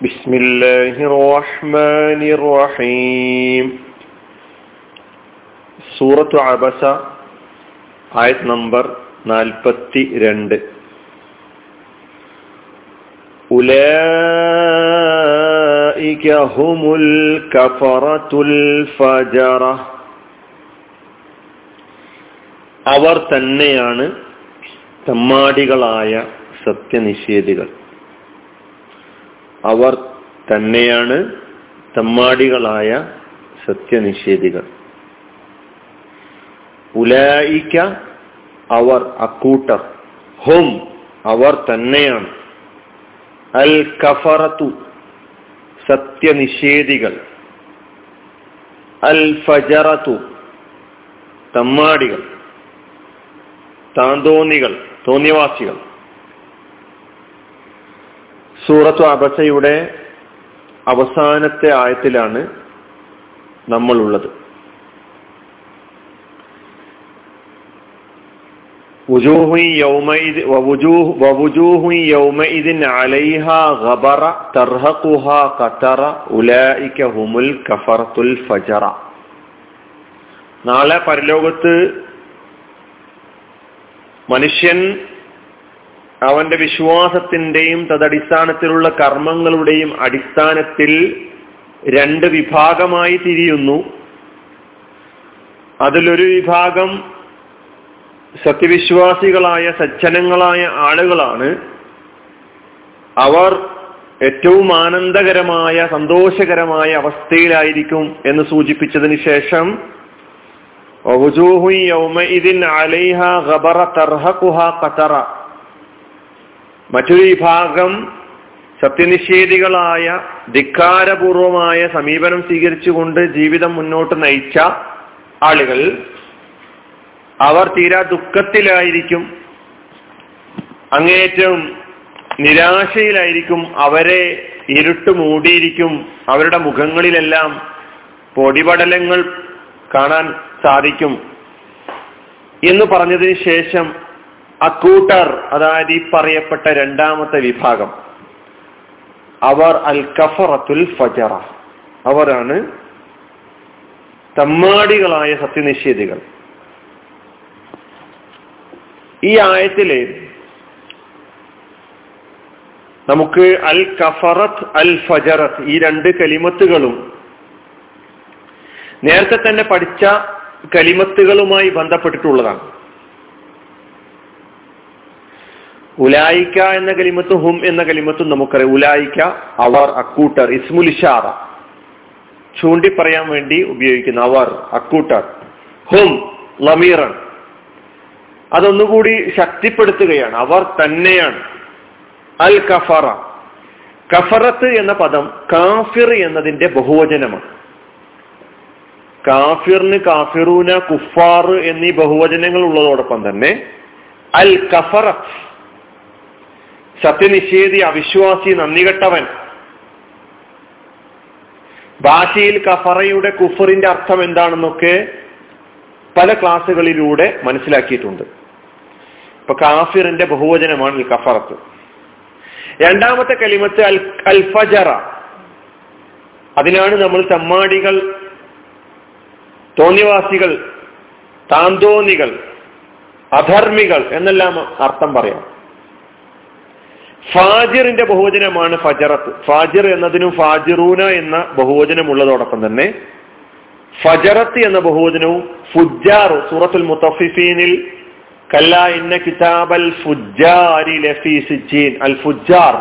بسم الله الرحمن الرحيم സൂറത്തു അബസ ആയത് നമ്പർ നാൽപ്പത്തി രണ്ട് ഉലൈക ഹുമുൽ കഫറത്തുൽ ഫജറ അവർ തന്നെയാണ് തമ്മാടികളായ സത്യനിഷേധികൾ അവർ തന്നെയാണ് തമ്മാടികളായ സത്യനിഷേധികൾ. ഉലായിക്ക അവർ അക്കൂട്ടർ. ഹും അവർ തന്നെയാണ്. അൽ കഫറത്തു സത്യനിഷേധികൾ. അൽ ഫജറത്തു തമ്മാടികൾ. താന്തോന്നികൾ തോന്നിവാസികൾ സൂറത്തു അബസയുടെ അവസാനത്തെ ആയത്തിലാണ് നമ്മളുള്ളത്. നാളെ പരലോകത്ത് മനുഷ്യൻ അവന്റെ വിശ്വാസത്തിന്റെയും തദടിസ്ഥാനത്തിലുള്ള കർമ്മങ്ങളുടെയും അടിസ്ഥാനത്തിൽ രണ്ട് വിഭാഗമായി തിരിയുന്നു. അതിലൊരു വിഭാഗം സത്യവിശ്വാസികളായ സജ്ജനങ്ങളായ ആളുകളാണ്. അവർ ഏറ്റവും ആനന്ദകരമായ സന്തോഷകരമായ അവസ്ഥയിലായിരിക്കും എന്ന് സൂചിപ്പിച്ചതിന് ശേഷം മറ്റൊരു വിഭാഗം സത്യനിഷേധികളായ ധിക്കാരപൂർവമായ സമീപനം സ്വീകരിച്ചുകൊണ്ട് ജീവിതം മുന്നോട്ട് നയിച്ച ആളുകൾ അവർ തീരാ ദുഃഖത്തിലായിരിക്കും അങ്ങേറ്റം നിരാശയിലായിരിക്കും അവരെ ഇരുട്ട് മൂടിയിരിക്കും അവരുടെ മുഖങ്ങളിലെല്ലാം പൊടിപടലങ്ങൾ കാണാൻ സാധിക്കും എന്ന് പറഞ്ഞതിന് ശേഷം അക്കൂട്ടർ അതായത് ഈ പറയപ്പെട്ട രണ്ടാമത്തെ വിഭാഗം അവർ അൽ കഫറത്തുൽ ഫജറ. അവരാണ് തമ്മാടികളായ സത്യനിഷേധികൾ. ഈ ആയത്തിലെ നമുക്ക് അൽ കഫറത്ത് അൽ ഫജറത്ത് ഈ രണ്ട് കലിമത്തുകളും നേരത്തെ തന്നെ പഠിച്ച കലിമത്തുകളുമായി ബന്ധപ്പെട്ടിട്ടുള്ളതാണ്. ഉലായിക്ക എന്ന കലിമത്തും ഹും എന്ന കലിമത്തും നമുക്കറിയാം. ഉലായിക്ക അവർ അക്കൂട്ടർ ഇസ്മുലിഷാറ ചൂണ്ടി പറയാൻ വേണ്ടി ഉപയോഗിക്കുന്ന അവർ അക്കൂട്ടർ. ഹും ലമീറൻ. അതൊന്നുകൂടി ശക്തിപ്പെടുത്തുകയാണ്. അവർ തന്നെയാണ്. അൽ കഫറ. കഫറത്ത് എന്ന പദം കാഫിർ എന്നതിന്റെ ബഹുവചനമാണ്. കാഫിറിന് കാഫിറൂന കുഫാർ എന്നീ ബഹുവചനങ്ങൾ ഉള്ളതോടൊപ്പം തന്നെ അൽ കഫറത്ത് സത്യനിഷേധി അവിശ്വാസി നന്ദികെട്ടവൻ. ഭാഷയിൽ കഫറയുടെ കുഫറിന്റെ അർത്ഥം എന്താണെന്നൊക്കെ പല ക്ലാസ്സുകളിലൂടെ മനസ്സിലാക്കിയിട്ടുണ്ട്. ഇപ്പൊ കാഫിറിന്റെ ബഹുവചനമാണ് കഫറത്ത്. രണ്ടാമത്തെ കലിമത്ത് അൽ അൽഫജറ. അതിനാണ് നമ്മൾ തമ്മാടികൾ തോന്നിവാസികൾ താന്തോന്നികൾ അധർമ്മികൾ എന്നെല്ലാം അർത്ഥം പറയാം. ഫാജിറിന്റെ ബഹുവചനമാണ് ഫജറത്ത്. ഫാജിർ എന്നതിനും ഫാജിറൂന എന്ന ബഹുവചനം ഉള്ളതോടൊപ്പം തന്നെ ഫജറത്ത് എന്ന ബഹുവചനവും ഫുജാർ സൂറത്തുൽ മുത്തഫിഫീനിൽ കല്ല ഇന്ന കിതാബൽ ഫുജാരി ലഫി അൽ ഫുജാർ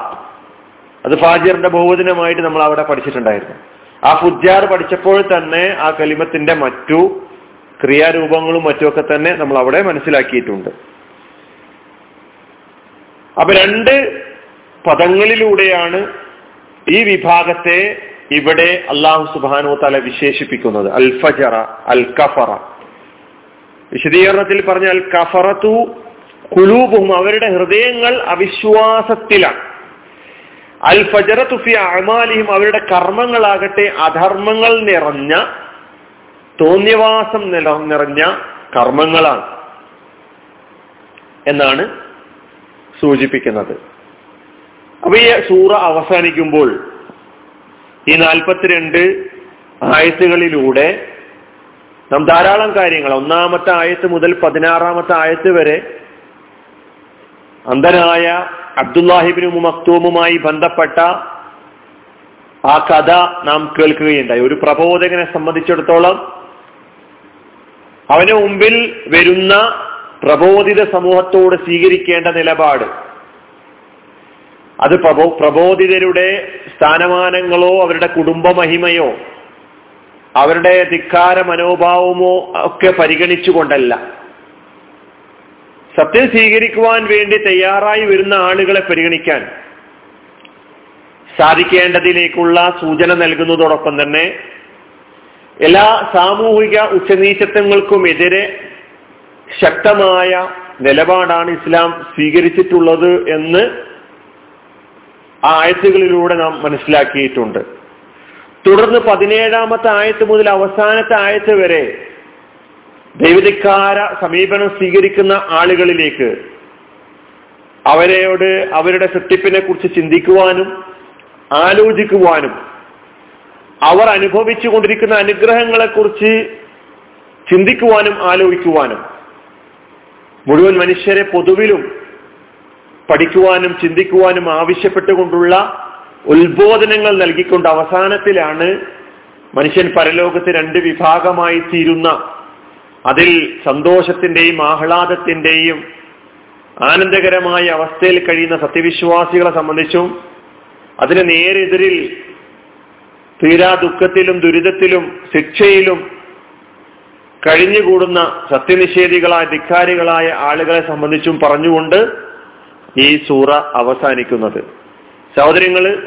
അത് ഫാജിറിന്റെ ബഹുവചനമായിട്ട് നമ്മൾ അവിടെ പഠിച്ചിട്ടുണ്ടായിരുന്നു. ആ ഫുജാർ പഠിച്ചപ്പോൾ തന്നെ ആ കലിമത്തിന്റെ മറ്റു ക്രിയാരൂപങ്ങളും മറ്റുമൊക്കെ തന്നെ നമ്മൾ അവിടെ മനസ്സിലാക്കിയിട്ടുണ്ട്. അപ്പൊ രണ്ട് പദങ്ങളിലൂടെയാണ് ഈ വിഭാഗത്തെ ഇവിടെ അള്ളാഹു സുബാനോ തല വിശേഷിപ്പിക്കുന്നത്. അൽ ഫജറ അൽ കഫറ വിശദീകരണത്തിൽ പറഞ്ഞ അൽ കഫറത്തു കുലൂബും അവരുടെ ഹൃദയങ്ങൾ അവിശ്വാസത്തിലാണ്. അൽ ഫജറത്തു ഫി അമാലിയും അവരുടെ കർമ്മങ്ങളാകട്ടെ അധർമ്മങ്ങൾ നിറഞ്ഞ തോന്നിയവാസം നിറഞ്ഞ കർമ്മങ്ങളാണ് എന്നാണ് സൂചിപ്പിക്കുന്നത്. അപ്പൊ ഈ സൂറ അവസാനിക്കുമ്പോൾ ഈ നാൽപ്പത്തിരണ്ട് ആയത്തുകളിലൂടെ നാം ധാരാളം കാര്യങ്ങൾ ഒന്നാമത്തെ ആയത്ത് മുതൽ പതിനാറാമത്തെ ആയത്ത് വരെ അന്ധനായ അബ്ദുല്ലാഹിബിനും മക്തൂമുമായി ബന്ധപ്പെട്ട ആ കഥ നാം കേൾക്കുകയുണ്ടായി. ഒരു പ്രബോധകനെ സംബന്ധിച്ചിടത്തോളം അവന് മുമ്പിൽ വരുന്ന പ്രബോധിത സമൂഹത്തോട് സ്വീകരിക്കേണ്ട നിലപാട് അത് പ്രബോ പ്രബോധിതരുടെ സ്ഥാനമാനങ്ങളോ അവരുടെ കുടുംബ മഹിമയോ അവരുടെ ധിക്കാര മനോഭാവമോ ഒക്കെ പരിഗണിച്ചുകൊണ്ടല്ല. സത്യം സ്വീകരിക്കുവാൻ വേണ്ടി തയ്യാറായി വരുന്ന ആളുകളെ പരിഗണിക്കാൻ സാധിക്കേണ്ടതിലേക്കുള്ള സൂചന നൽകുന്നതോടൊപ്പം തന്നെ എല്ലാ സാമൂഹിക ഉച്ചനീചത്വങ്ങൾക്കുമെതിരെ ശക്തമായ നിലപാടാണ് ഇസ്ലാം സ്വീകരിച്ചിട്ടുള്ളത് എന്ന് ആ ആയത്തുകളിലൂടെ നാം മനസ്സിലാക്കിയിട്ടുണ്ട്. തുടർന്ന് പതിനേഴാമത്തെ ആയത്ത് മുതൽ അവസാനത്തെ ആയത്ത് വരെ ദൈവതിക്കാര സമീപനം സ്വീകരിക്കുന്ന ആളുകളിലേക്ക് അവരെയോട് അവരുടെ സൃഷ്ടിപ്പിനെ കുറിച്ച് ചിന്തിക്കുവാനും ആലോചിക്കുവാനും അവർ അനുഭവിച്ചു കൊണ്ടിരിക്കുന്ന അനുഗ്രഹങ്ങളെ കുറിച്ച് ചിന്തിക്കുവാനും ആലോചിക്കുവാനും മുഴുവൻ മനുഷ്യരെ പൊതുവിലും പഠിക്കുവാനും ചിന്തിക്കുവാനും ആവശ്യപ്പെട്ടുകൊണ്ടുള്ള ഉത്ബോധനങ്ങൾ നൽകിക്കൊണ്ട് അവസാനത്തിലാണ് മനുഷ്യൻ പരലോകത്ത് രണ്ട് വിഭാഗമായി തീരുന്ന. അതിൽ സന്തോഷത്തിന്റെയും ആഹ്ലാദത്തിന്റെയും ആനന്ദകരമായ അവസ്ഥയിൽ കഴിയുന്ന സത്യവിശ്വാസികളെ സംബന്ധിച്ചും അതിന് നേരെതിരിൽ തീരാ ദുഃഖത്തിലും ദുരിതത്തിലും ശിക്ഷയിലും കഴിഞ്ഞുകൂടുന്ന സത്യനിഷേധികളായ ധിക്കാരികളായ ആളുകളെ സംബന്ധിച്ചും പറഞ്ഞുകൊണ്ട് ഈ സൂറ അവസാനിക്കുന്നത്. സഹോദരങ്ങൾ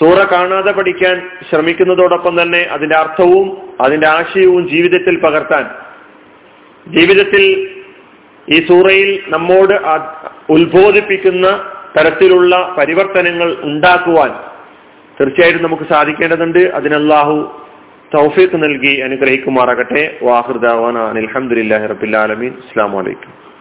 സൂറ കാണാതെ പഠിക്കാൻ ശ്രമിക്കുന്നതോടൊപ്പം തന്നെ അതിന്റെ അർത്ഥവും അതിന്റെ ആശയവും ജീവിതത്തിൽ പകർത്താൻ. ജീവിതത്തിൽ ഈ സൂറയിൽ നമ്മോട് ഉത്ബോധിപ്പിക്കുന്ന തരത്തിലുള്ള പരിവർത്തനങ്ങൾ ഉണ്ടാക്കുവാൻ തീർച്ചയായിട്ടും നമുക്ക് സാധിക്കേണ്ടതുണ്ട്. അതിനല്ലാഹു തൗഫീഖ് നൽകി അനുഗ്രഹിക്കുമാറാകട്ടെ. വാഹൃദാവാൻ അലഹമുല്ലാ റബിൻ അസ്സാം വലൈക്കും